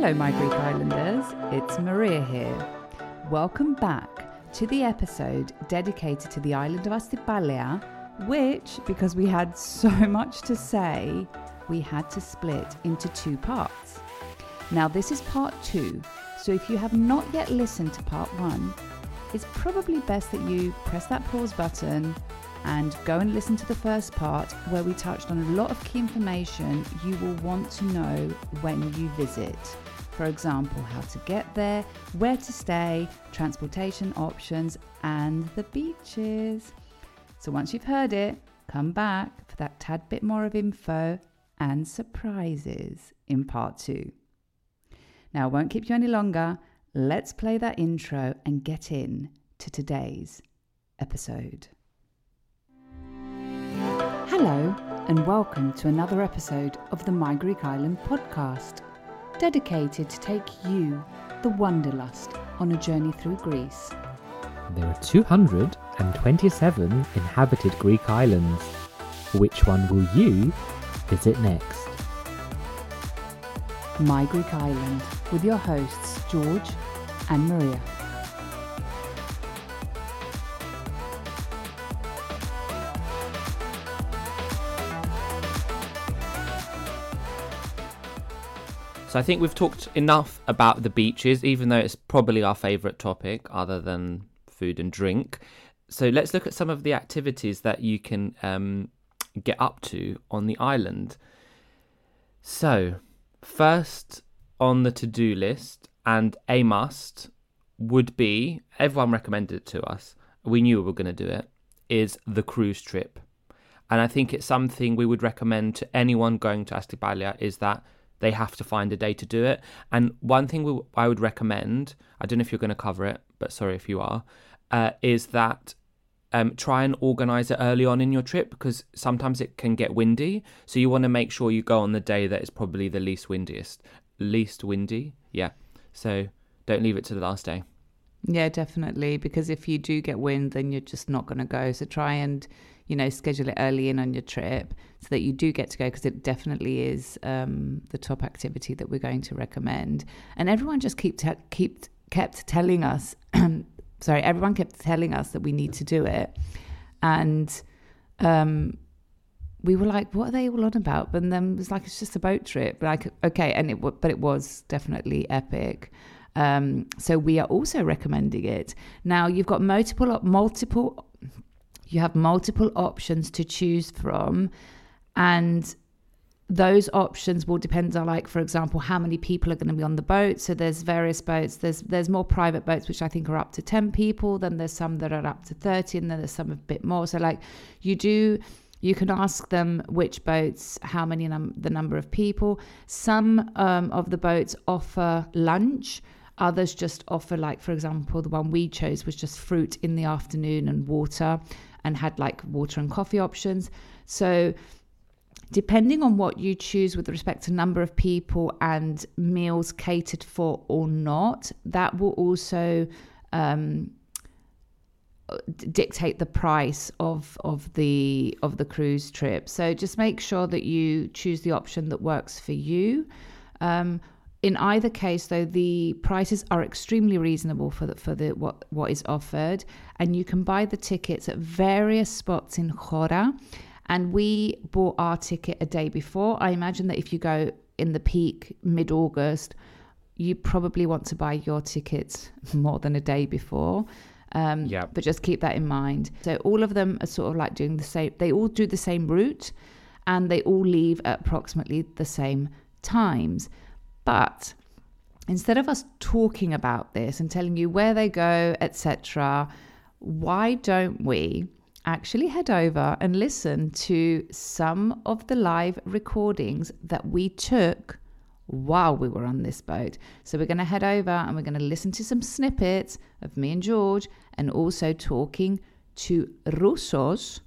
Hello, my Greek Islanders. It's Maria here. Welcome back to the episode dedicated to the island of Astypalaia, which, because we had so much to say, we had to split into two parts. Now, this is part two, so if you have not yet listened to part one, it's probably best that you press that pause button and go and listen to the first part where we touched on a lot of key information you will want to know when you visit. For example, how to get there, where to stay, transportation options, and the beaches. So once you've heard it, come back for that tad bit more of info and surprises in part two. Now, I won't keep you any longer. Let's play that intro and get in to today's episode. Hello, and welcome to another episode of the My Greek Island podcast, dedicated to take you, the Wanderlust, on a journey through Greece. There are 227 inhabited Greek islands. Which one will you visit next? My Greek Island, with your hosts George and Maria. So I think we've talked enough about the beaches, even though it's probably our favourite topic other than food and drink. So let's look at some of the activities that you can um, get up to on the island. So, first on the to do list, and a must, would be everyone recommended it to us. We knew we were going to do it, is the cruise trip. And I think it's something we would recommend to anyone going to Astypalaia is that they have to find a day to do it. And one thing we, I would recommend, I don't know if you're going to cover it, but sorry if you are, uh, is that um, try and organize it early on in your trip because sometimes it can get windy. So you want to make sure you go on the day that is probably the least windiest, least windy. Yeah. So don't leave it to the last day. Yeah, definitely. Because if you do get wind, then you're just not going to go. So try and, you know, schedule it early in on your trip so that you do get to go because it definitely is um, the top activity that we're going to recommend. And everyone just keep te- keep kept telling us, sorry, everyone kept telling us that we need to do it, and um, we were like, "What are they all on about?" And then it was like, "It's just a boat trip." Like, okay, and it but it was definitely epic. Um, so we are also recommending it. Now you've got multiple multiple you have multiple options to choose from and those options will depend on like for example how many people are going to be on the boat. So there's various boats. There's there's more private boats which i think are up to 10 people. Then there's some that are up to 30 and then there's some a bit more. So like you do you can ask them which boats how many num- the number of people. Some um, of the boats offer lunch. Others just offer like for example the one we chose was just fruit in the afternoon and water and had like water and coffee options so depending on what you choose with respect to number of people and meals catered for or not, that will also um, dictate the price of of the of the cruise trip. So just make sure that you choose the option that works for you. Um, in either case, though, the prices are extremely reasonable for the, for the what what is offered, and you can buy the tickets at various spots in Chora. And we bought our ticket a day before. I imagine that if you go in the peak mid August, you probably want to buy your tickets more than a day before. Um, Yeah. But just keep that in mind. So all of them are sort of like doing the same. They all do the same route, and they all leave at approximately the same times. But instead of us talking about this and telling you where they go, etc., why don't we actually head over and listen to some of the live recordings that we took while we were on this boat? So we're going to head over and we're going to listen to some snippets of me and George and also talking to Roussos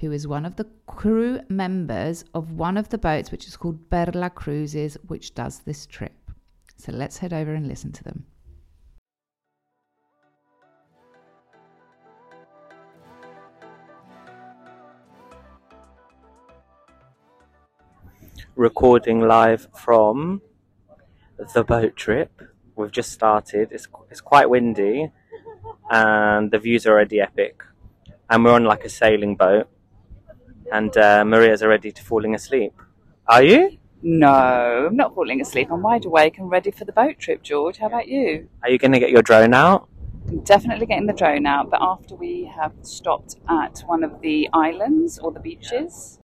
who is one of the crew members of one of the boats, which is called Perla Cruises, which does this trip. So let's head over and listen to them. recording live from the boat trip. We've just started. It's it's quite windy, and the views are already epic. And we're on like a sailing boat, and uh, Maria's already falling asleep. Are you? No, I'm not falling asleep. I'm wide awake and ready for the boat trip, George. How about you? Are you going to get your drone out? I'm definitely getting the drone out, but after we have stopped at one of the islands or the beaches.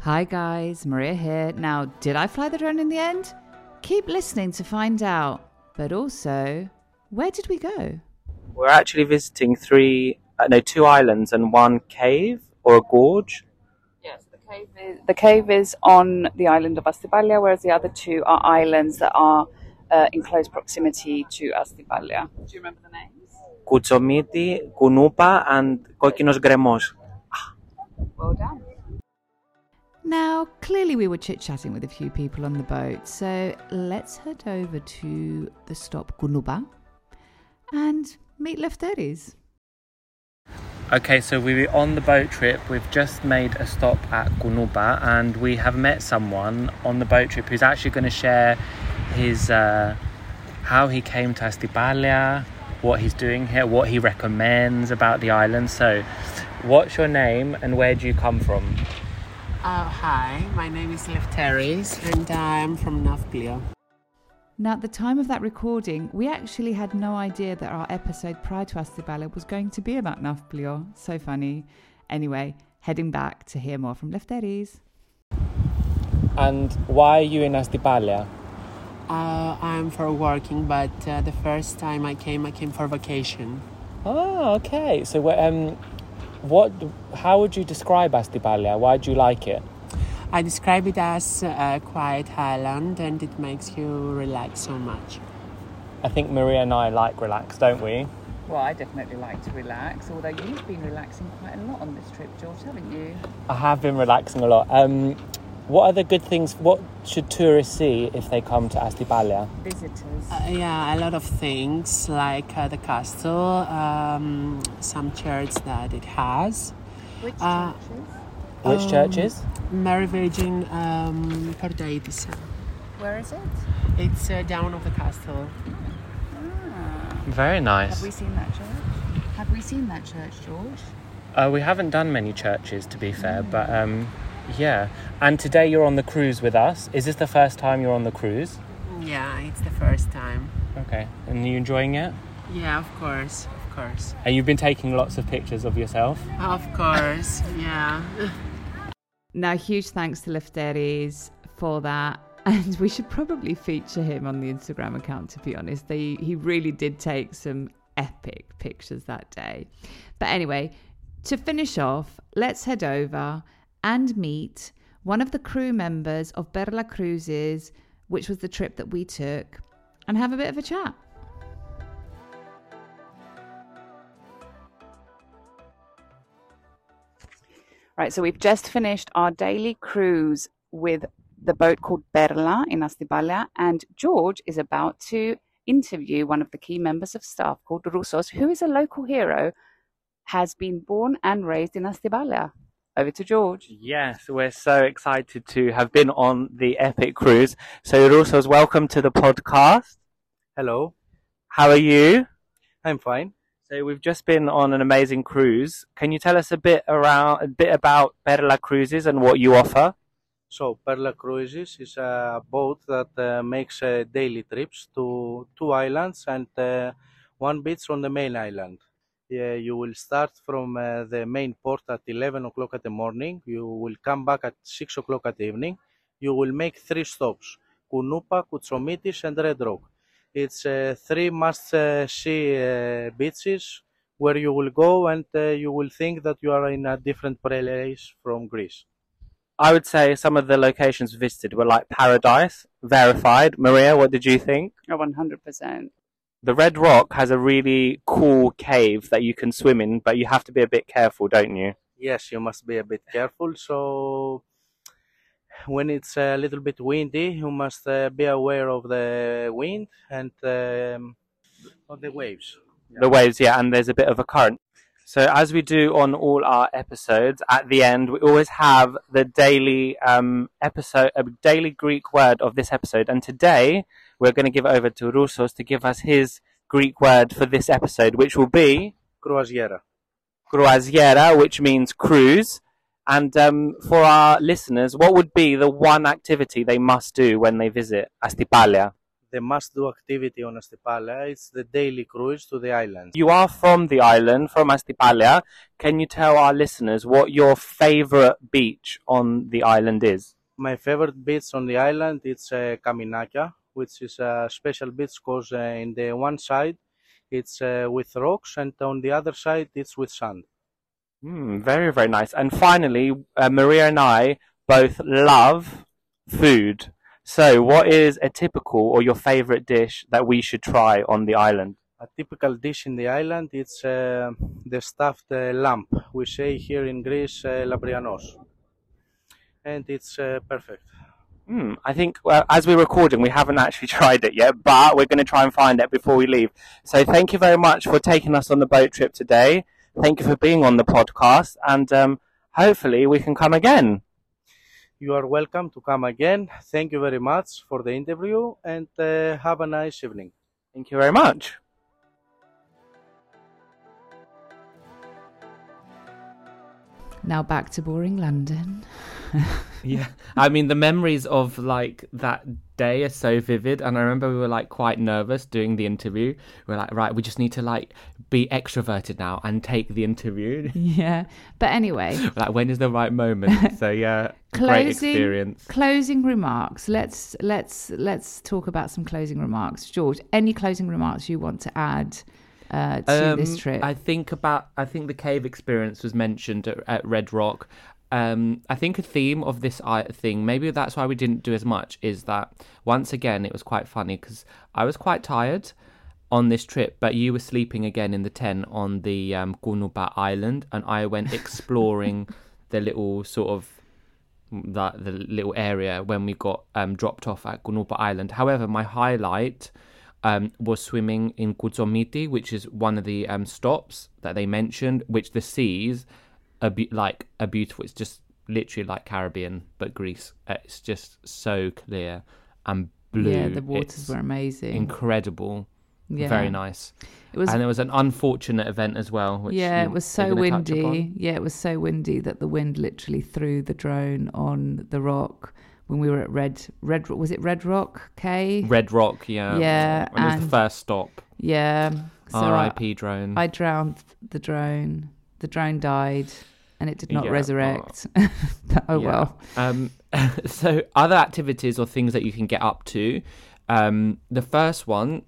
Hi guys, Maria here. Now, did I fly the drone in the end? Keep listening to find out. But also, where did we go? We're actually visiting three, uh, no, two islands and one cave or a gorge. Yes, the cave is the cave is on the island of Astypalaia, whereas the other two are islands that are uh, in close proximity to Astypalaia. Do you remember the names? Kutsomiti, Kunupa, and Kokinos Gremos. Well done. Now, clearly, we were chit chatting with a few people on the boat, so let's head over to the stop Kunupa and meet Lefteris. Okay, so we were on the boat trip. We've just made a stop at Kunupa, and we have met someone on the boat trip who's actually going to share his uh, how he came to Astypalaia, what he's doing here, what he recommends about the island. So, what's your name and where do you come from? Uh, hi, my name is Lefteris and I'm from Nafplio. Now, at the time of that recording, we actually had no idea that our episode prior to Astypalaia was going to be about Nafplio. So funny. Anyway, heading back to hear more from Lefteris. And why are you in Astypalaia? Uh, I'm for working, but uh, the first time I came, I came for vacation. Oh, okay. So, um, what? How would you describe Astypalaia? Why do you like it? I describe it as a quiet island and it makes you relax so much. I think Maria and I like relax, don't we? Well, I definitely like to relax, although you've been relaxing quite a lot on this trip, George, haven't you? I have been relaxing a lot. Um, what are the good things? What should tourists see if they come to Astypalaia? Visitors. Uh, yeah, a lot of things like uh, the castle, um, some church that it has. Which uh, churches? Which Um, churches? Mary Virgin um, Portaitisa. Where is it? It's uh, down of the castle. Ah. Very nice. Have we seen that church? Have we seen that church, George? Uh, we haven't done many churches, to be fair, but um, yeah. And today you're on the cruise with us. Is this the first time you're on the cruise? Yeah, it's the first time. Okay. And are you enjoying it? Yeah, of course, of course. And you've been taking lots of pictures of yourself? Of course, yeah. Now, huge thanks to Lefteris for that. And we should probably feature him on the Instagram account, to be honest. They, he really did take some epic pictures that day. But anyway, to finish off, let's head over and meet one of the crew members of Perla Cruises, which was the trip that we took, and have a bit of a chat. Right, so we've just finished our daily cruise with the boat called Perla in Astypalaia, and George is about to interview one of the key members of staff called Roussos, who is a local hero, has been born and raised in Astypalaia. Over to George. Yes, we're so excited to have been on the epic cruise. So, Roussos, welcome to the podcast. Hello, How are you? I'm fine. So, we've just been on an amazing cruise. Can you tell us a bit around a bit about Perla Cruises and what you offer? So, Perla Cruises is a boat that uh, makes uh, daily trips to two islands and uh, one beach on the main island. You will start from uh, the main port at 11 o'clock at the morning. You will come back at 6 o'clock at the evening. You will make three stops Kunupa, Kutsomitis, and Red Rock. It's uh, three must uh, see uh, beaches where you will go and uh, you will think that you are in a different place from Greece. I would say some of the locations visited were like paradise, verified. Maria, what did you think? Oh, 100%. The Red Rock has a really cool cave that you can swim in, but you have to be a bit careful, don't you? Yes, you must be a bit careful. So, when it's a little bit windy, you must uh, be aware of the wind and um, of the waves. Yeah. The waves, yeah, and there's a bit of a current. So, as we do on all our episodes, at the end we always have the daily um, episode, a daily Greek word of this episode. And today we're going to give over to Roussos to give us his Greek word for this episode, which will be Krouaziéra. Krouaziéra, which means cruise. And um, for our listeners, what would be the one activity they must do when they visit Astypalaia? The must-do activity on Astypalaia is the daily cruise to the island. You are from the island, from Astypalaia. Can you tell our listeners what your favorite beach on the island is? My favorite beach on the island is uh, Kaminakia, which is a special beach because uh, in the one side it's uh, with rocks and on the other side it's with sand. Hmm, very, very nice. And finally, uh, Maria and I both love food. So, what is a typical or your favorite dish that we should try on the island? A typical dish in the island it's uh, the stuffed uh, lamb. We say here in Greece uh, labrianos. And it's uh, perfect. Hmm, I think well, as we're recording, we haven't actually tried it yet, but we're going to try and find it before we leave. So, thank you very much for taking us on the boat trip today. Thank you for being on the podcast, and um, hopefully, we can come again. You are welcome to come again. Thank you very much for the interview and uh, have a nice evening. Thank you very much. Now back to boring London. Yeah, I mean the memories of like that day are so vivid, and I remember we were like quite nervous doing the interview. We are like, right, we just need to like be extroverted now and take the interview. yeah. But anyway, like when is the right moment? So yeah, great closing experience. closing remarks. Let's let's let's talk about some closing remarks. George, any closing remarks you want to add uh, to this Um, trip? I think about. I think the cave experience was mentioned at, at Red Rock. Um, I think a theme of this thing, maybe that's why we didn't do as much, is that once again it was quite funny because I was quite tired on this trip, but you were sleeping again in the tent on the um, Kunupa Island, and I went exploring the little sort of that the little area when we got um, dropped off at Kunupa Island. However, my highlight um, was swimming in Kutsomiti, which is one of the um, stops that they mentioned, which the seas are be- like a beautiful. It's just literally like Caribbean, but Greece. Uh, It's just so clear and blue. Yeah, the waters It's were amazing. incredible. Yeah. Very nice. It was and there was an unfortunate event as well. Which yeah, it was so windy. Yeah, it was so windy that the wind literally threw the drone on the rock when we were at Red Red was it Red Rock K? Red Rock, yeah. Yeah, And it was the first stop. Yeah. So I, R.I.P. drone. I drowned the drone. The drone died and it did not Yeah, resurrect. But oh Yeah. well. Um, so other activities or things that you can get up to. Um, the first one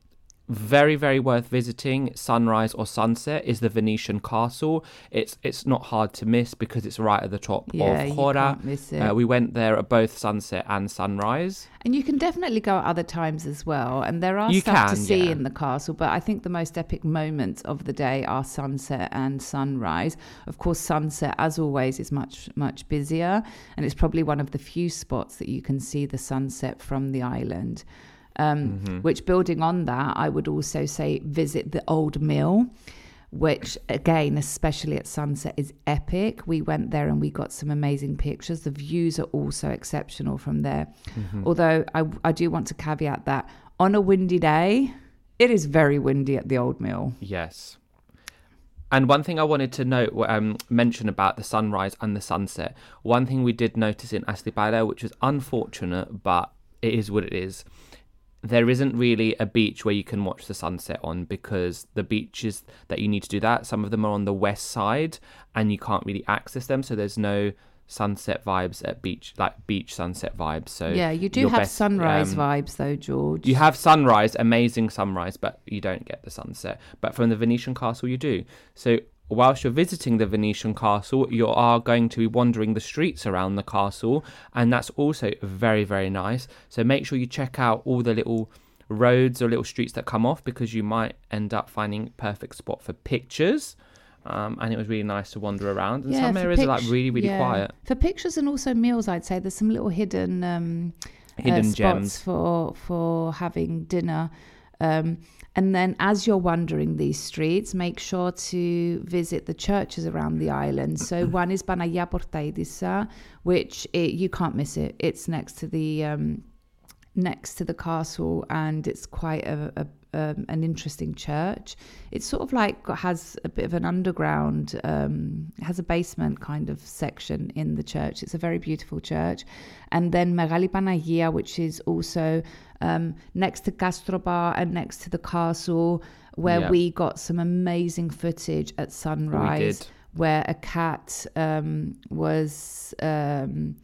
very very worth visiting sunrise or sunset is the venetian castle it's it's not hard to miss because it's right at the top Yeah, of Hora. can't miss it. Uh, we went there at both sunset and sunrise And you can definitely go at other times as well. And there are You stuff to can, see yeah. in the castle, but I think the most epic moments of the day are sunset and sunrise. Of course, sunset, as always, is much, much busier. And it's probably one of the few spots that you can see the sunset from the island. Um, Mm-hmm. Which, building on that, I would also say visit the old mill which again, especially at sunset, is epic. We went there and we got some amazing pictures. The views are also exceptional from there. Although I, I do want to caveat that on a windy day, it is very windy at the old mill. Yes. And one thing I wanted to note, um, mention about the sunrise and the sunset. One thing we did notice in Astypalaia, which was unfortunate, but it is what it is. There isn't really a beach where you can watch the sunset on because the beaches that you need to do that, some of them are on the west side and you can't really access them. So there's no sunset vibes at beach, like beach sunset vibes. So Yeah, you do have best, sunrise um, vibes though, George. you have sunrise, amazing sunrise, but you don't get the sunset. But from the Venetian castle, you do. So whilst you're visiting the Venetian castle, you are going to be wandering the streets around the castle, and that's also very, very nice. So make sure you check out all the little roads or little streets that come off because you might end up finding perfect spot for pictures. Um, and it was really nice to wander around. And some for areas are like really, really yeah. quiet. For pictures and also meals, I'd say there's some little hidden um, Hidden spots gems. for for having dinner. Um, and then, as you're wandering these streets, make sure to visit the churches around the island. So one is Panagia Portaitisa, which it, you can't miss it. It's next to the um, next to the castle, and it's quite a, a um, an interesting church. It's sort of like has a bit of an underground, um, has a basement kind of section in the church. It's a very beautiful church, and then Megali Panagia, which is also um, next to Gastrobar and next to the castle, where Yeah. we got some amazing footage at sunrise where a cat um, was um,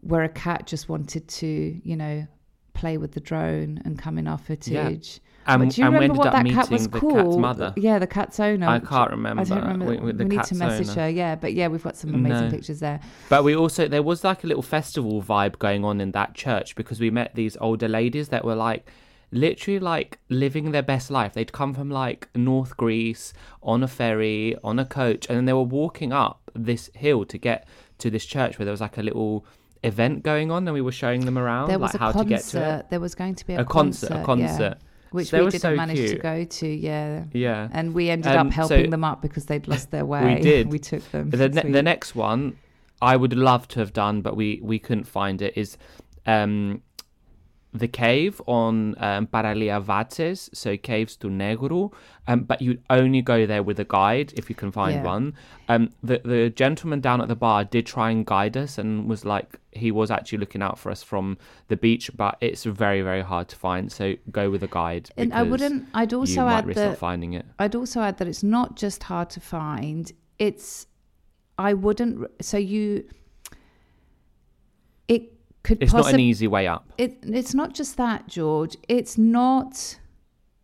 where a cat just wanted to you know play with the drone and come in our footage And, But do you and we remember ended what up that cat was the called cat's mother. yeah the cat's owner I can't remember. i don't remember with the we need to message owner. her yeah but yeah we've got some amazing No. pictures there But we also there was like a little festival vibe going on in that church because we met these older ladies that were like literally like living their best life. They'd come from like North Greece on a ferry, on a coach, and then they were walking up this hill to get to this church where there was like a little event going on and we were showing them around there was like a how to get to concert it. there was going to be a, A concert, a yeah, concert. Which So they we didn't so manage to go to yeah. Yeah. and we ended Um, up so- helping them up because they'd lost their way. We did. we took them. The, ne- the next one I would love to have done, but we, we couldn't find it, is um, the cave on um, Paralia Vatses, so caves to Negru. Um, but you'd only go there with a guide if you can find Yeah. one. Um, the, the gentleman down at the bar did try and guide us and was like, he was actually looking out for us from the beach, but it's very, very hard to find. So go with a guide. And I wouldn't. I'd also you add risk that finding it. I'd also add that it's not just hard to find. It's I wouldn't. So you. It could. It's not an easy way up. It. It's not just that, George. It's not.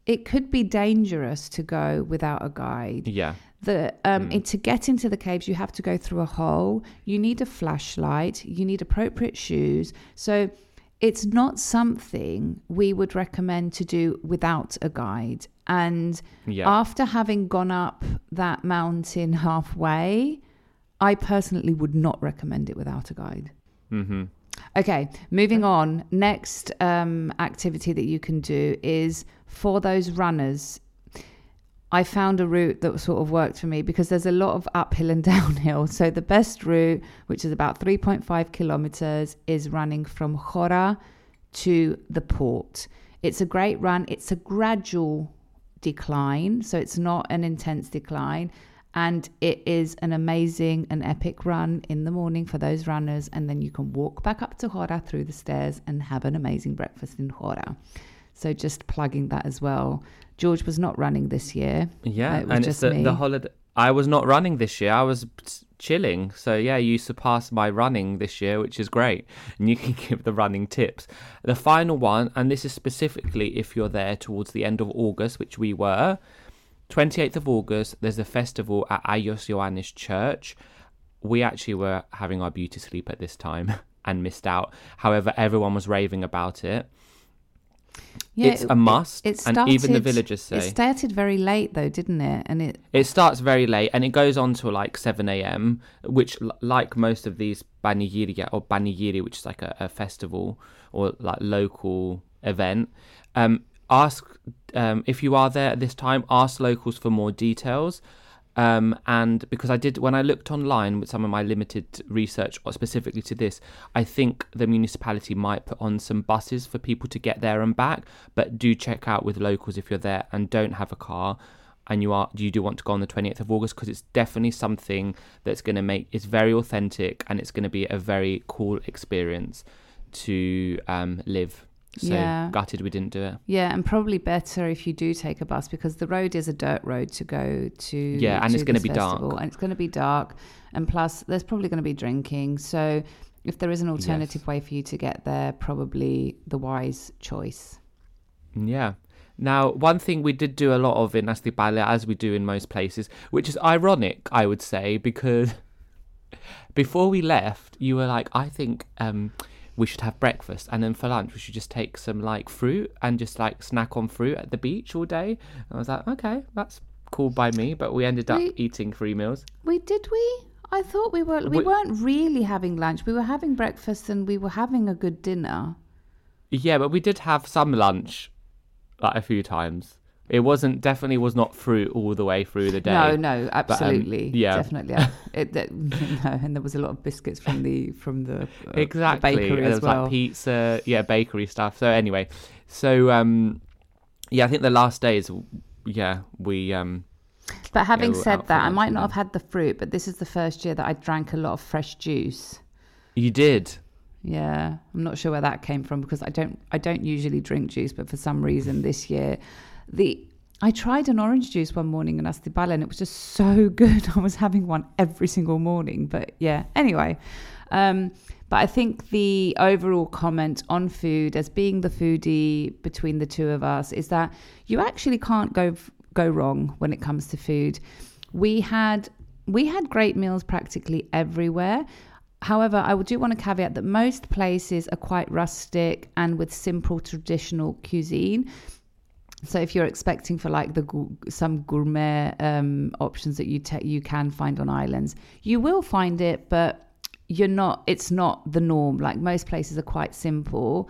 It could be dangerous to go without a guide. Yeah. The um, it- to get into the caves, you have to go through a hole. You need a flashlight. You need appropriate shoes. So it's not something we would recommend to do without a guide. And Yeah. after having gone up that mountain halfway, I personally would not recommend it without a guide. hmm Okay, moving on. Next um, activity that you can do is for those runners. I found a route that sort of worked for me because there's a lot of uphill and downhill. So the best route, which is about 3.5 kilometers, is running from Chora to the port. It's a great run. It's a gradual decline, so it's not an intense decline. And it is an amazing and epic run in the morning for those runners. And then you can walk back up to Hora through the stairs and have an amazing breakfast in Hora. So just plugging that as well. George was not running this year. Yeah, it was and just it's the, the holiday I was not running this year. I was chilling. So yeah, you surpassed my running this year, which is great. And you can give the running tips. The final one, and this is specifically if you're there towards the end of August, which we were. 28th of August, there's a festival at Ayos Ioannis Church. We actually were having our beauty sleep at this time and missed out. However, everyone was raving about it. Yeah, it's a must, It and even the villagers say it started very late though, didn't it? And it It starts very late and it goes on till like 7 a.m., which, like most of these Banigiri or Banigiri, which is like a, a festival or like local event, um, ask um, if you are there at this time, ask locals for more details. Um, and because I did, when I looked online with some of my limited research specifically to this, I think the municipality might put on some buses for people to get there and back. But do check out with locals if you're there and don't have a car and you are you do want to go on the 28th of August because it's definitely something that's going to make it's very authentic and it's going to be a very cool experience to um, live. So Yeah. gutted we didn't do it. yeah, and probably better if you do take a bus because the road is a dirt road to go to. Yeah, and to it's gonna this be dark. and it's going to be dark, and plus there's probably going to be drinking. So if there is an alternative way for you to get there, probably the wise choice. Yeah. Now, one thing we did do a lot of in Astypalaia, as we do in most places, which is ironic, I would say, because before we left, you were like, I think um, we should have breakfast, and then for lunch, we should just take some like fruit and just like snack on fruit at the beach all day. And I was like, okay, that's cool by me, but we ended up We- eating three meals. We did we? I thought we were. We We- weren't really having lunch. We were having breakfast and we were having a good dinner. Yeah, but we did have some lunch like a few times. It wasn't definitely was not fruit all the way through the day. No, no, But, um, absolutely, yeah. definitely. yeah. It, no, and there was a lot of biscuits from the from the, uh, the exactly. bakery there as was well. like pizza, yeah, bakery stuff. So anyway, so um, yeah, I think the last days, yeah, we um, But having we said that, I might not have had the fruit, but this is the first year that I drank a lot of fresh juice. you did. Yeah, I'm not sure where that came from because I don't I don't usually drink juice, but for some reason this year, the I tried an orange juice one morning in Astypalaia and it was just so good. I was having one every single morning. But yeah, anyway. Um, but I think the overall comment on food as being the foodie between the two of us is that you actually can't go go wrong when it comes to food. We had we had great meals practically everywhere. However, I do want to caveat that most places are quite rustic and with simple traditional cuisine. So if you're expecting for like the some gourmet um, options that you ta- you can find on islands, you will find it, but you're not. It's not the norm. Like most places are quite simple.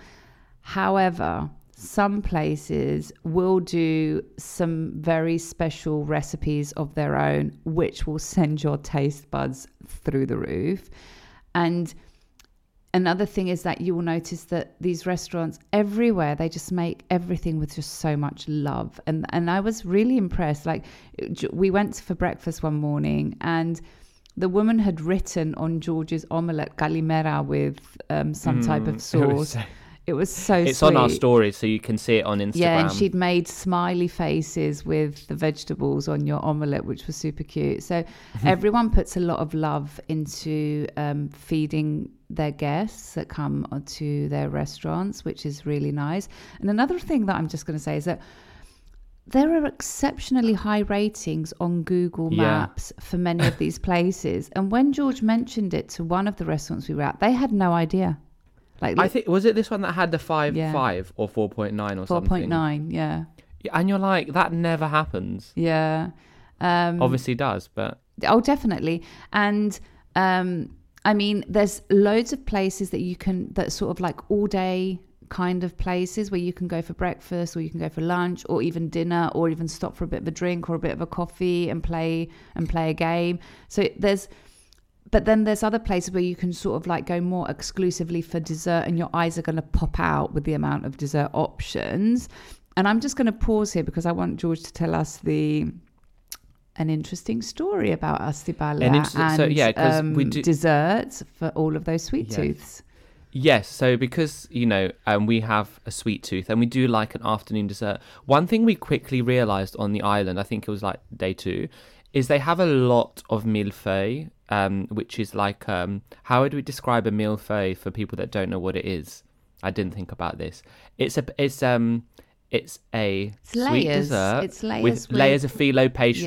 However, some places will do some very special recipes of their own, which will send your taste buds through the roof. And another thing is that you will notice that these restaurants everywhere they just make everything with just so much love. And and I was really impressed. Like we went for breakfast one morning and the woman had written on George's omelette calimera with um, some type of Mm, sauce it was so It's sweet. on our story, so you can see it on Instagram. Yeah, and she'd made smiley faces with the vegetables on your omelette, which was super cute. So everyone puts a lot of love into um, feeding their guests that come to their restaurants, which is really nice. And another thing that I'm just going to say is that there are exceptionally high ratings on Google Yeah. Maps for many of these places. And when George mentioned it to one of the restaurants we were at, they had no idea. Like I think was it this one that had the five Yeah. five or four point nine or four something? point Four point nine, yeah. Yeah, And you're like, that never happens. Yeah. Um, Obviously does, but Oh, definitely. And um, I mean, there's loads of places that you can, that sort of like all day kind of places where you can go for breakfast or you can go for lunch or even dinner or even stop for a bit of a drink or a bit of a coffee and play and play a game. So there's, but then there's other places where you can sort of like go more exclusively for dessert and your eyes are going to pop out with the amount of dessert options. And I'm just going to pause here because I want George to tell us the an interesting story about Astypalaia An inter- and so, yeah, 'cause we um, do- desserts for all of those sweet Yeah. tooths. Yes, so because you know, um, we have a sweet tooth and we do like an afternoon dessert. One thing we quickly realised on the island, I think it was like day two, is they have a lot of millefeuille, um, which is like um, how would we describe a millefeuille for people that don't know what it is? I didn't think about this. It's a it's um it's a It's sweet layers. dessert It's layers with, with- layers of phyllo pastry.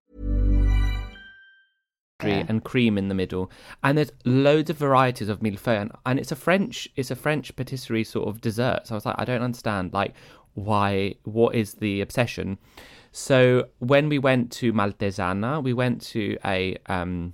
Yeah. and cream in the middle. And there's loads of varieties of millefeuille, and, and it's a French, it's a French patisserie sort of dessert. So I was like, I don't understand, like, why? What is the obsession? So when we went to Maltezana, we went to a um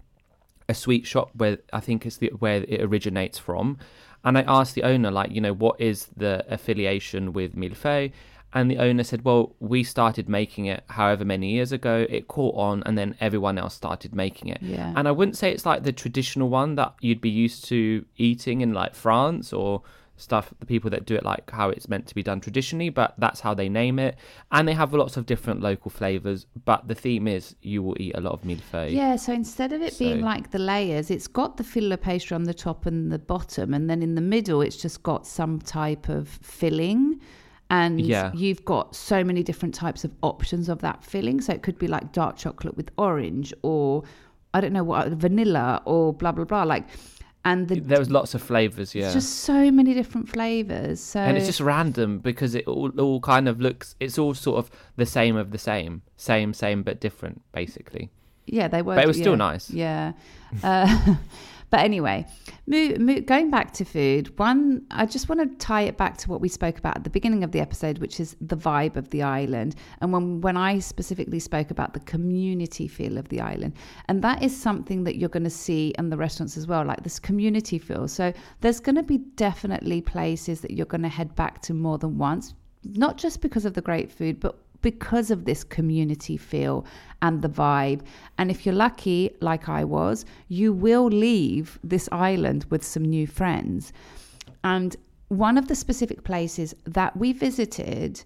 a sweet shop where I think it's the where it originates from, and I asked the owner, like, you know, what is the affiliation with millefeuille? And the owner said, well, we started making it however many years ago. It caught on, and then everyone else started making it. Yeah. And I wouldn't say it's like the traditional one that you'd be used to eating in like France or stuff, the people that do it like how it's meant to be done traditionally, but that's how they name it. And they have lots of different local flavors, but the theme is you will eat a lot of millefeuille. Yeah, so instead of it being like the layers, it's got the filler pastry on the top and the bottom, and then in the middle, it's just got some type of filling. And Yeah. you've got so many different types of options of that filling. So it could be like dark chocolate with orange, or I don't know what, vanilla, or blah, blah, blah. Like, and the, There was lots of flavors, yeah. just so many different flavors. So and it's just random because it all, all kind of looks it's all sort of the same of the same same same but different basically Yeah, they were. But it was still nice. Yeah. Uh, but anyway, going back to food, one, I just want to tie it back to what we spoke about at the beginning of the episode, which is the vibe of the island. And when, when I specifically spoke about the community feel of the island, and that is something that you're going to see in the restaurants as well, like this community feel. So there's going to be definitely places that you're going to head back to more than once, not just because of the great food, but because of this community feel and the vibe. And if you're lucky, like I was, you will leave this island with some new friends. And one of the specific places that we visited,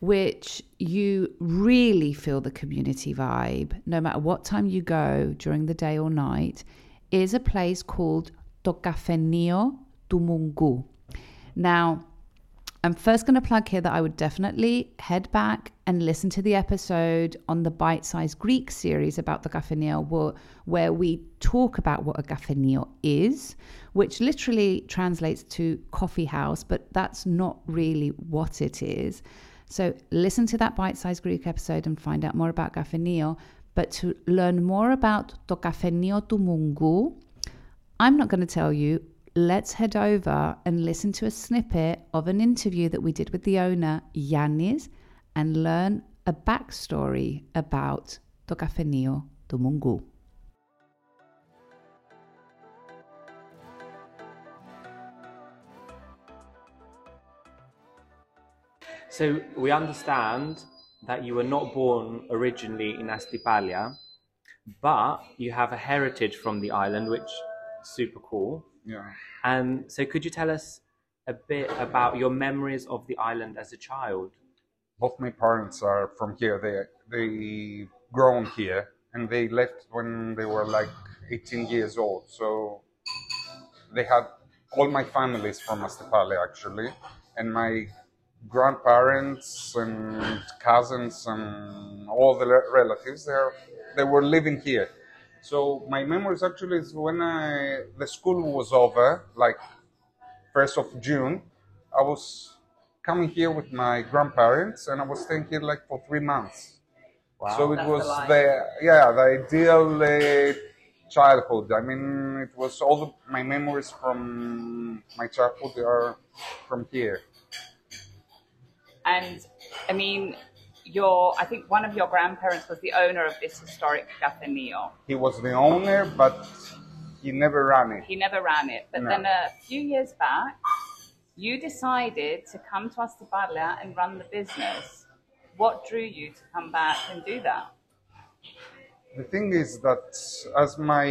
which you really feel the community vibe, no matter what time you go during the day or night, is a place called To Kafeneio tou Mouggou. Now, I'm first going to plug here that I would definitely head back and listen to the episode on the Bitesize Greek series about the kafeneio, where, we talk about what a kafeneio is, which literally translates to coffee house, but that's not really what it is. So listen to that Bitesize Greek episode and find out more about kafeneio. But to learn more about to Kafeneio tou Mouggou, I'm not going to tell you let's head over and listen to a snippet of an interview that we did with the owner, Giannis, and learn a backstory about Do Kafeneio tou Mouggou. So we understand that you were not born originally in Astypalaia, but you have a heritage from the island, which is super cool. Yeah. and so could you tell us a bit about your memories of the island as a child Both my parents are from here. They they grown here and they left when they were like 18 years old. So they had all my families from Astypalaia actually, and my grandparents and cousins and all the relatives there they were living here. So my memories actually is when I the school was over, like first of June, I was coming here with my grandparents and I was staying here like for three months. Wow. So it That's was the the yeah the ideal uh, childhood. I mean, it was all the, my memories from my childhood are from here. And I mean, your I think one of your grandparents was the owner of this historic kafeneio. He was the owner, but he never ran it. He never ran it, but No. then a few years back, you decided to come to Astypalaia and run the business. What drew you to come back and do that? The thing is that as my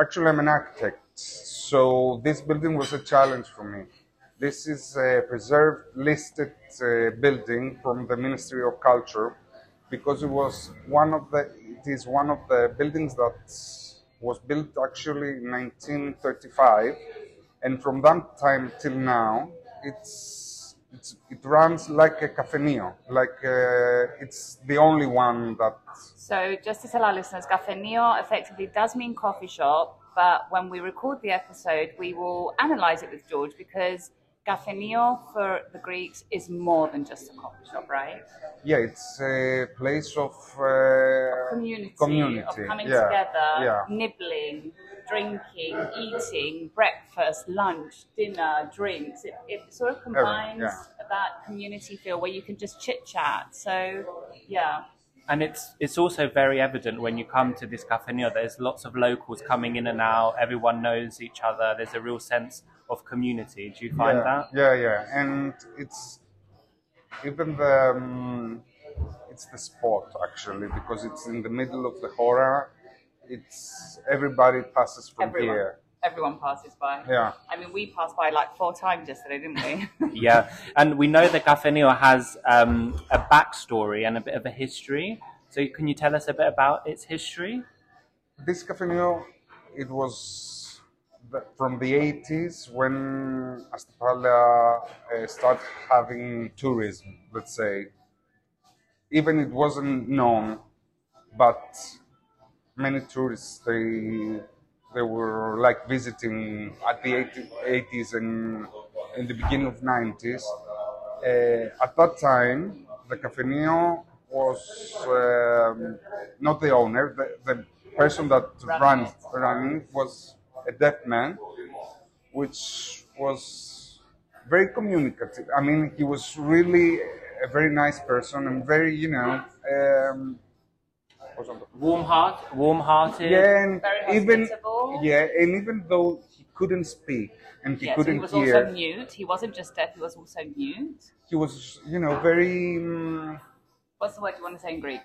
actually I'm an architect, so this building was a challenge for me. This is a preserved listed uh, building from the Ministry of Culture because it was one of the it is one of the buildings that was built actually in 1935 and from that time till now it's it's it runs like a kafeneio like uh, it's the only one that So, just to tell our listeners, Kafeneio effectively does mean coffee shop, but when we record the episode, we will analyze it with George because Kafeneio for the Greeks is more than just a coffee shop, right? Yeah, it's a place of uh, Community, community. of coming yeah. together, Yeah, nibbling, drinking, eating, breakfast, lunch, dinner, drinks. It, it sort of combines yeah. that community feel where you can just chit chat. So, yeah. And it's it's also very evident when you come to this kafeneio. There's lots of locals coming in and out. Everyone knows each other. There's a real sense of community. Do you find yeah, that? Yeah, yeah, and it's even the um, it's the spot actually because it's in the middle of the Chora. It's everybody passes from Everyone. here. Everyone passes by. Yeah. I mean, we passed by like four times yesterday, didn't we? Yeah, and we know the Kafeneio has um, a backstory and a bit of a history. So can you tell us a bit about its history? This Café kafeneio, it was the, from the 80s when Astypalaia uh, started having tourism, let's say. Even it wasn't known, but many tourists, they, they were like visiting at the 80, 80s and in the beginning of 90s. Uh, at that time, the cafe kafeneio was um, not the owner. The, the person that ran ran it was a deaf man, which was very communicative. I mean, he was really a very nice person and very, you know, um, Warm heart, warm-hearted. yeah, and Very even yeah, and even though he couldn't speak and he yeah, couldn't he was hear, also mute. He wasn't just deaf, he was also mute. he was, you know, very um, What's the word you want to say in Greek?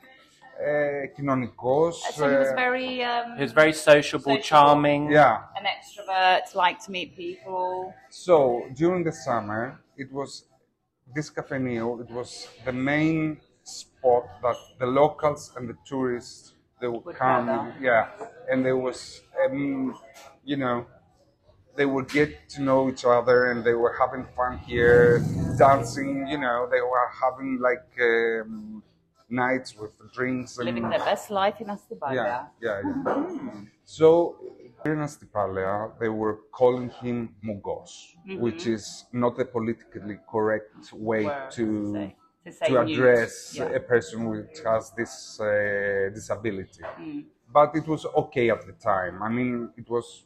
ε, κοινωνικός. Uh, so he was very, um, he was very sociable, sociable, charming. Yeah. An extrovert, liked to meet people. So during the summer, it was this kafeneio. It was the main spot that the locals and the tourists they would, would come. Gather. Yeah, and there was, um, you know, they would get to know each other and they were having fun here, dancing, you know, they were having like um, nights with drinks and Living their best life in Astypalaia. yeah, yeah, yeah. So in Astypalaia, they were calling him Mouggos, Mhm. which is not the politically correct way Word to to say- to to address yeah. a person which has this uh, disability. Mm. But it was okay at the time. I mean, it was,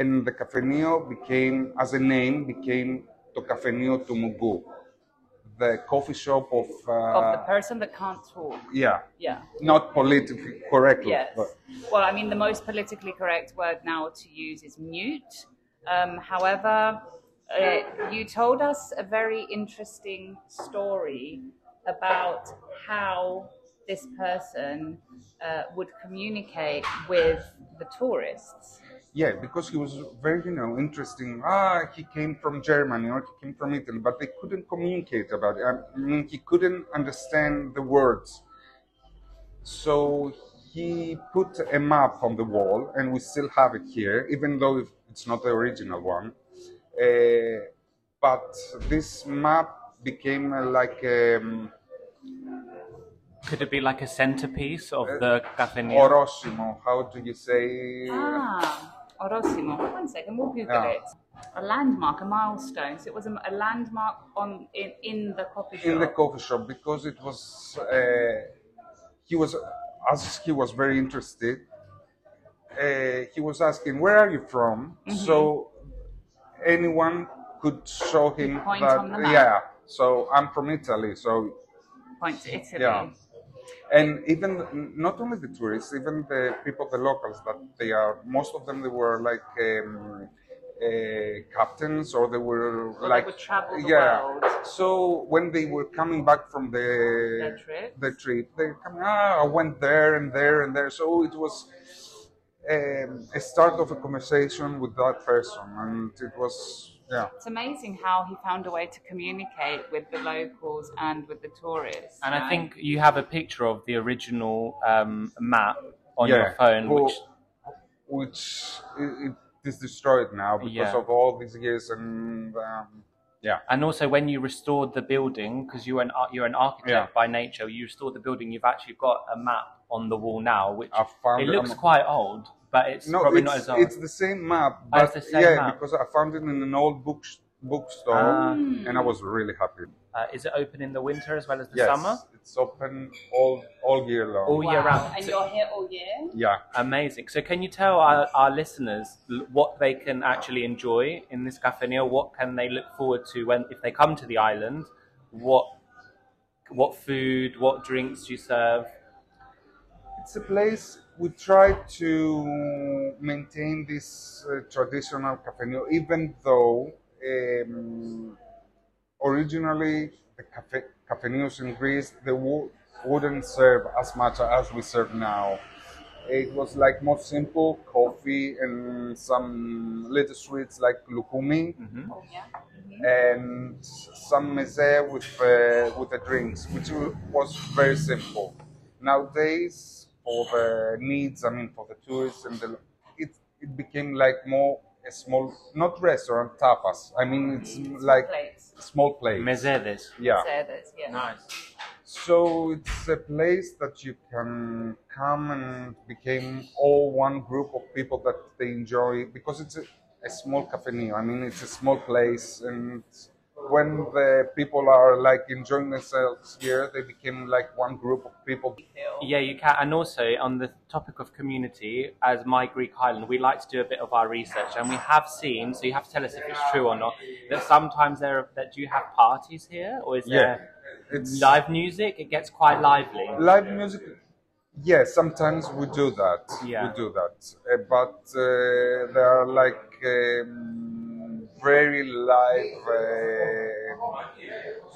and the kafeneio became, as a name, became to Kafeneio tou Mouggou, the coffee shop of. Uh, of the person that can't talk. yeah. Yeah. Not politically correct. Yes. But Well, I mean, the most politically correct word now to use is mute. Um, however, uh, you told us a very interesting story about how this person uh, would communicate with the tourists. Yeah, because he was very, you know, interesting. Ah, he came from Germany or he came from Italy, but they couldn't communicate about it. I mean, he couldn't understand the words. So he put a map on the wall, and we still have it here, even though it's not the original one. Uh, but this map became uh, like um, Could it be like a centerpiece of the Cafe Orosimo. How do you say? Ah, Orosimo. One second, we'll Google Yeah. it. A landmark, a milestone. So it was a, a landmark on in, in the coffee shop. in the coffee shop because it was uh, he was, as he was very interested, uh, he was asking, "Where are you from?" Mhm. So anyone could show him point that. on the map. Yeah. So I'm from Italy. So Point to Italy. yeah. And even not only the tourists, even the people, the locals, that they are most of them they were like um, uh, captains or they were they like would travel the yeah. So when they were coming back from the Their the trip, they come ah I went there and there and there. So it was um, a start of a conversation with that person, and it was yeah. It's amazing how he found a way to communicate with the locals and with the tourists. And I think you have a picture of the original um, map on yeah, your phone, who- which which it, it is destroyed now because Yeah. of all these years and um, yeah. And also, when you restored the building, because you're an you're an architect Yeah. by nature, you restored the building. You've actually got a map on the wall now, which found it it looks on- quite old, but it's no, probably it's, not as old. it's the same map, Oh, but it's the same yeah, map. because I found it in an old book bookstore, Ah. and I was really happy. Uh, is it open in the winter as well as the yes, summer? it's open all all year long. All year round. And So- you're here all year? Yeah. Amazing. So, can you tell our, our listeners what they can actually enjoy in this cafeteria? What can they look forward to when if they come to the island? What what food, what drinks do you serve? It's a place we try to maintain this uh, traditional cafeteria, even though um, originally the cafe, cafeterias in Greece they wo- wouldn't serve as much as we serve now. It was like more simple coffee and some little sweets like lukumi Oh, yeah. and some meze with uh, with the drinks, which was very simple. Nowadays, for the needs, I mean, for the tourists and the, it it became like more a small, not restaurant tapas. I mean, it's mm-hmm. like plates. small place. Mezedes. Yeah. Service, yeah. Nice. So it's a place that you can come and became all one group of people that they enjoy because it's a, a small cafeteria. I mean, it's a small place, and when the people are like enjoying themselves here, they became like one group of people. Yeah, you can. And also, on the topic of community, as My Greek Island, we like to do a bit of our research, and we have seen. So you have to tell us if it's true or not. That sometimes there are, that do you have parties here, or is Yeah, there it's- live music? It gets quite lively. Live music, yes, sometimes we do that. Yeah. We do that, uh, but uh, there are like um, very live, uh,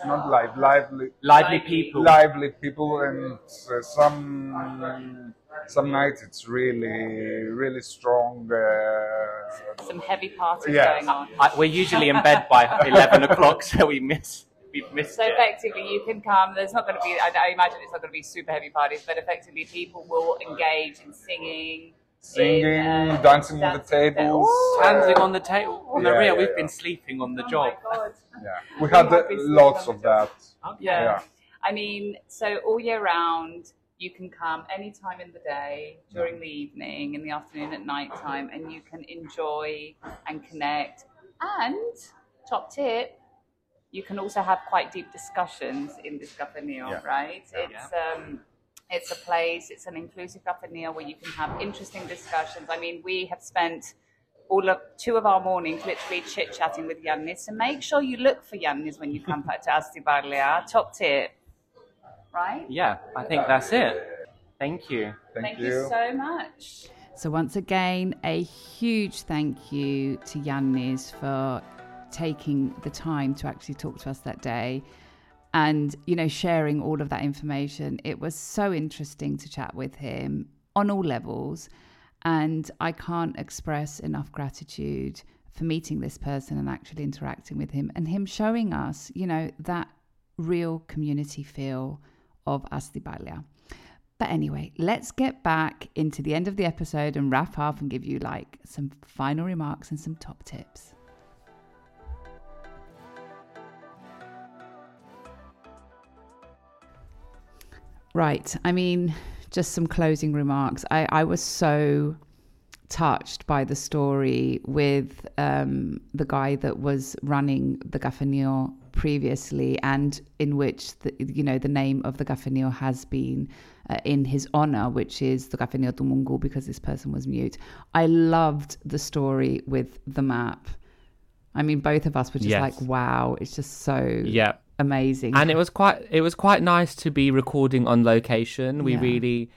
not live, lively, Lively people. lively people, and uh, some some nights it's really really strong. Uh, Some heavy parties Yeah. going on. I, we're usually in bed by eleven o'clock, so we miss we've missed So it. effectively, you can come. There's not going to be. I, I imagine it's not going to be super heavy parties, but effectively, people will engage in singing, singing, in, uh, dancing on the tables, Dancing on the table, Yeah, Maria. yeah, we've yeah. been sleeping on the Oh job. my god. Yeah, we had might lots of that. Yeah. Yeah. I mean, so all year round, you can come any time in the day, during the evening, in the afternoon, at night time, and you can enjoy and connect. And top tip, you can also have quite deep discussions in this cafeteria, Yeah. right? It's um, it's a place, it's an inclusive cafeteria where you can have interesting discussions. I mean, we have spent all of two of our mornings literally chit chatting with Giannis. So make sure you look for Giannis when you come back to Astypalaia. Top tip, right? Yeah, I think that's it. Thank you. Thank, you. so much. So, once again, a huge thank you to Giannis for taking the time to actually talk to us that day and, you know, sharing all of that information. It was so interesting to chat with him on all levels. And I can't express enough gratitude for meeting this person and actually interacting with him and him showing us, you know, that real community feel of Astypalaia. But anyway, let's get back into the end of the episode and wrap up and give you like some final remarks and some top tips. Right. I mean, just some closing remarks. I, I was so touched by the story with um, the guy that was running the kafeneio previously and in which the, you know the name of the kafeneio has been uh, in his honor, which is the Kafeneio tou Mouggou, because this person was mute. I loved the story with the map. I mean, both of us were just Yes. like, wow, it's just so Yeah. Amazing. and it was quite it was quite nice to be recording on location. We Yeah. really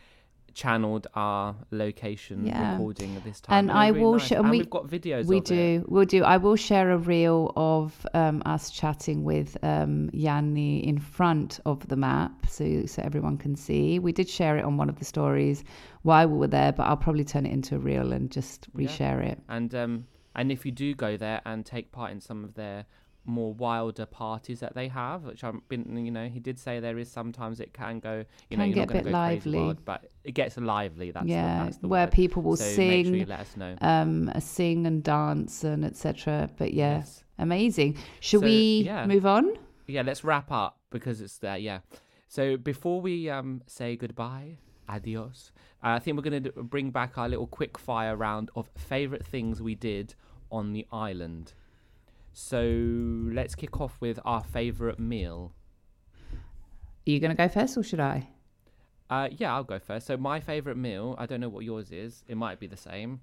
channeled our location Yeah. recording at this time. and I really will nice. share. and we, we've got videos. We do. It. We'll do. I will share a reel of um, us chatting with um, Gianni in front of the map, so so everyone can see. We did share it on one of the stories while we were there, but I'll probably turn it into a reel and just reshare it. And um and if you do go there and take part in some of their more wilder parties that they have, which I've been, you know, he did say there is sometimes it can go, you know, you're get not going bit to go crazy lively. wild, but it gets lively. That's the, yeah, that's the where word. people will so sing, sure let us know. um, sing and dance and etc. But yeah, Yes. amazing. Should So, we yeah. move on? yeah, let's wrap up because it's there. Yeah. So before we um say goodbye, adios. Uh, I think we're going to bring back our little quick fire round of favorite things we did on the island. So let's kick off with our favorite meal. Are you going to go first or should I? Uh, yeah, I'll go first. So my favorite meal, I don't know what yours is. It might be the same.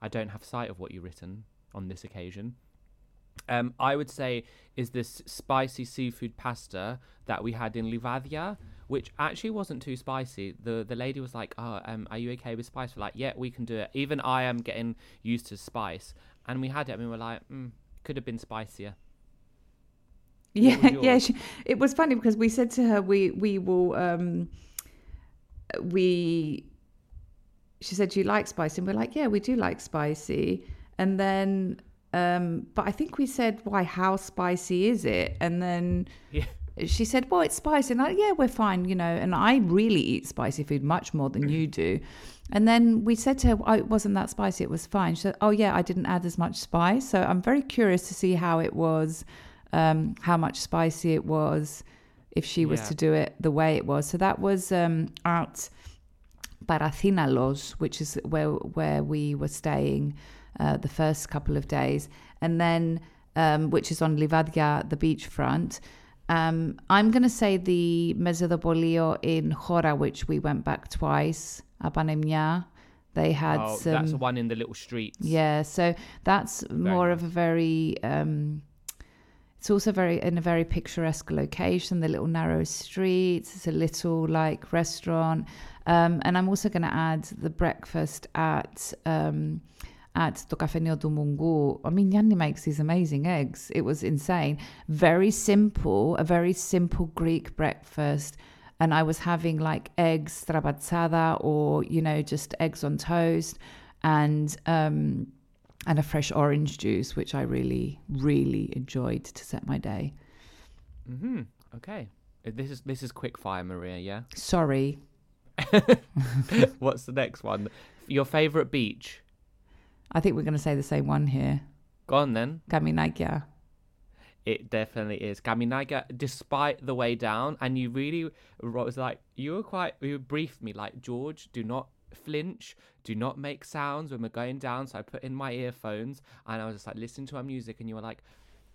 I don't have sight of what you've written on this occasion. Um, I would say is this spicy seafood pasta that we had in Livadia, which actually wasn't too spicy. The the lady was like, "Oh, um, are you okay with spice?" We're like, "Yeah, we can do it." Even I am getting used to spice, and we had it, and we were like, mm, "Could have been spicier." Yeah, yeah. She, it was funny because we said to her, "We we will." Um, we. She said, "Do you like spicy?" And we're like, "Yeah, we do like spicy." And then, um, but I think we said, "Why? How spicy is it?" And then Yeah. She said, "Well, it's spicy." And I, yeah, we're fine, you know. And I really eat spicy food much more than you do. And then we said to her, oh, "It wasn't that spicy. It was fine." She said, "Oh yeah, I didn't add as much spice." So I'm very curious to see how it was, um, how much spicy it was, if she was Yeah. to do it the way it was. So that was um, at Parathinalos, which is where where we were staying uh, the first couple of days, and then um, which is on Livadia, the beachfront. Um, I'm going to say the Mezedopoleio in Chora, which we went back twice. Apanemia, they had oh, some. that's the one in the little streets. Yeah, so that's more of a very. Um, it's also very in a very picturesque location. The little narrow streets. It's a little like restaurant, um, and I'm also going to add the breakfast at. Um, at the Kafeneio tou Mouggou. I mean, Gianni makes these amazing eggs. It was insane. Very simple, a very simple Greek breakfast. And I was having like eggs strapazzata or, you know, just eggs on toast and, um, and a fresh orange juice, which I really, really enjoyed to set my day. Hmm. Okay. This is this is quick fire, Maria. Yeah. Sorry. What's the next one? Your favorite beach? I think we're going to say the same one here. Go on then. Kaminakia. It definitely is. Kaminakia, despite the way down, and you really was like, you were quite, you briefed me like, George, do not flinch, do not make sounds when we're going down. So I put in my earphones and I was just like listening to our music, and you were like,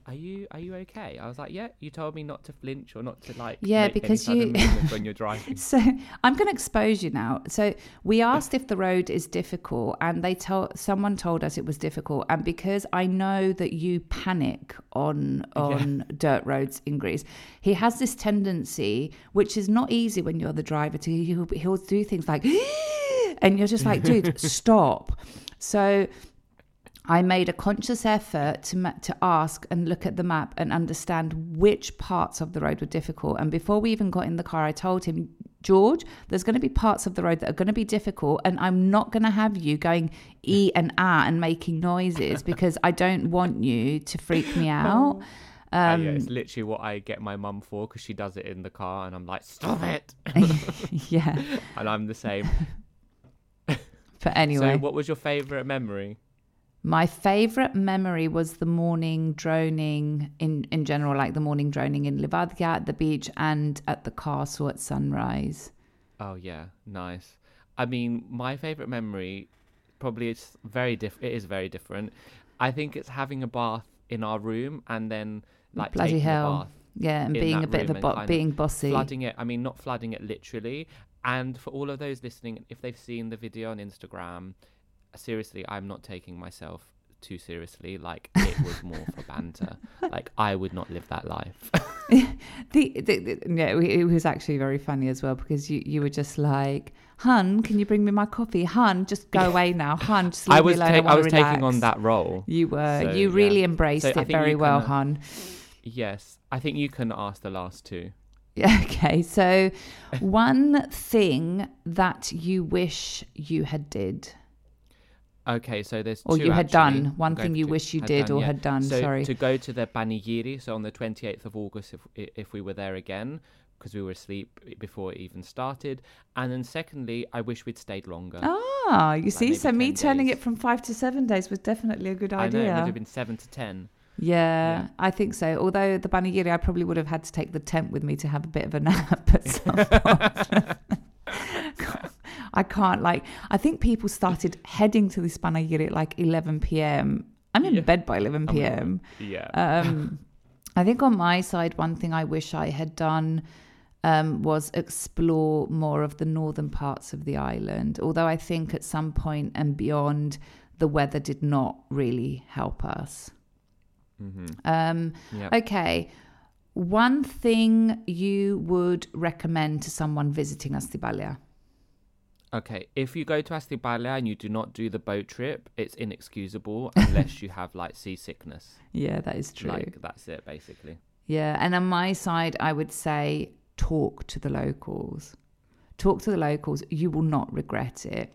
are you are you okay? I was like, yeah. You told me not to flinch or not to like Yeah, because you- when you're driving. So I'm going to expose you now. So we asked if the road is difficult, and they told someone told us it was difficult, and because I know that you panic on on dirt roads in Greece, he has this tendency, which is not easy when you're the driver, to he'll, he'll do things like, and you're just like, dude, stop. So I made a conscious effort to ma- to ask and look at the map and understand which parts of the road were difficult. And before we even got in the car, I told him, George, there's going to be parts of the road that are going to be difficult, and I'm not going to have you going e and ah and making noises because I don't want you to freak me out. Uh, Um, yeah, it's literally what I get my mum for because she does it in the car, and I'm like, stop it. yeah. and I'm the same. But anyway, So, what was your favorite memory? My favorite memory was the morning droning in, in general, like the morning droning in Livadia at the beach and at the castle at sunrise. Oh yeah, nice. I mean, my favorite memory probably is very different. It is very different. I think it's having a bath in our room and then like Bloody taking hell. a bath. Yeah, and being a bit of a bo- being bossy. flooding it. I mean, not flooding it literally, And for all of those listening, if they've seen the video on Instagram, seriously, I'm not taking myself too seriously. Like it was more for banter. Like I would not live that life. the, the, the yeah, it was actually very funny as well because you you were just like, "Hun, can you bring me my coffee? Hun, just go away now. Hun, just leave I was me alone. ta- I, I was relax. taking on that role. You were. So, you really yeah. embraced So it very well, can, Hun. Yes, I think you can ask the last two. Okay. So, one thing that you wish you had did. Okay, so there's Or you had actually. done. One thing you wish you did or had done, So sorry. to go to the Banigiri, so on the 28th of August, if if we were there again, because we were asleep before it even started, and then secondly, I wish we'd stayed longer. Ah, you see, so me 10 turning it from five to seven days was definitely a good idea. I know it would have been seven to ten. Yeah, I think so. Although the Banigiri, I probably would have had to take the tent with me to have a bit of a nap at some point. I can't like. I think people started heading to this Banigiri at like 11 p.m. I'm in bed by 11 p.m. Yeah. Um, I think on my side, one thing I wish I had done um, was explore more of the northern parts of the island. Although I think at some point and beyond, the weather did not really help us. Mm-hmm. Um, Yep. Okay. One thing you would recommend to someone visiting Astypalaia? Okay, if you go to Astypalaia and you do not do the boat trip, it's inexcusable unless you have like seasickness. Yeah, that is true. Like that's it, basically. Yeah, and on my side, I would say talk to the locals. Talk to the locals. You will not regret it.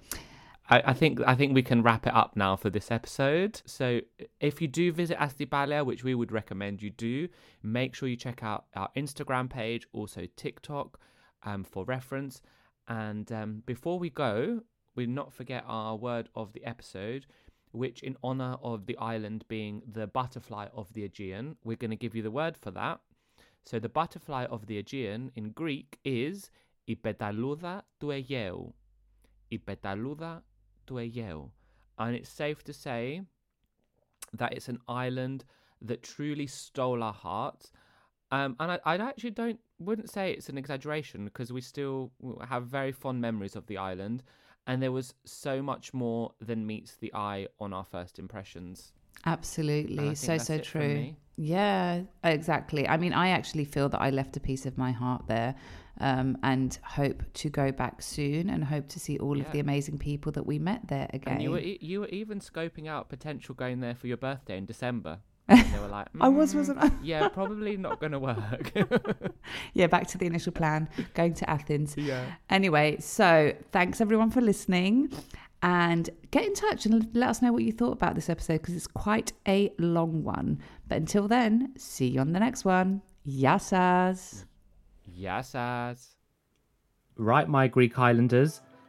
I, I think I think we can wrap it up now for this episode. So if you do visit Astypalaia, which we would recommend you do, make sure you check out our Instagram page, also TikTok, um, for reference. And um, before we go, we not forget our word of the episode, which in honor of the island being the butterfly of the Aegean, we're going to give you the word for that. So the butterfly of the Aegean in Greek is η πεταλούδα του Αιγαίου. Η πεταλούδα του Αιγαίου. And it's safe to say that it's an island that truly stole our hearts. Um, and I, I actually don't wouldn't say it's an exaggeration because we still have very fond memories of the island, and there was so much more than meets the eye on our first impressions. Absolutely. So, so true. Yeah, exactly. I mean, I actually feel that I left a piece of my heart there um, and hope to go back soon and hope to see all of the amazing people that we met there again. And you were you were even scoping out potential going there for your birthday in December. And they were like, I was, "Mm, wasn't I?" yeah, probably not going to work. yeah, back to the initial plan, going to Athens. Yeah. Anyway, so thanks everyone for listening and get in touch and let us know what you thought about this episode because it's quite a long one. But until then, see you on the next one. Yassas. Yassas. Right, my Greek Islanders,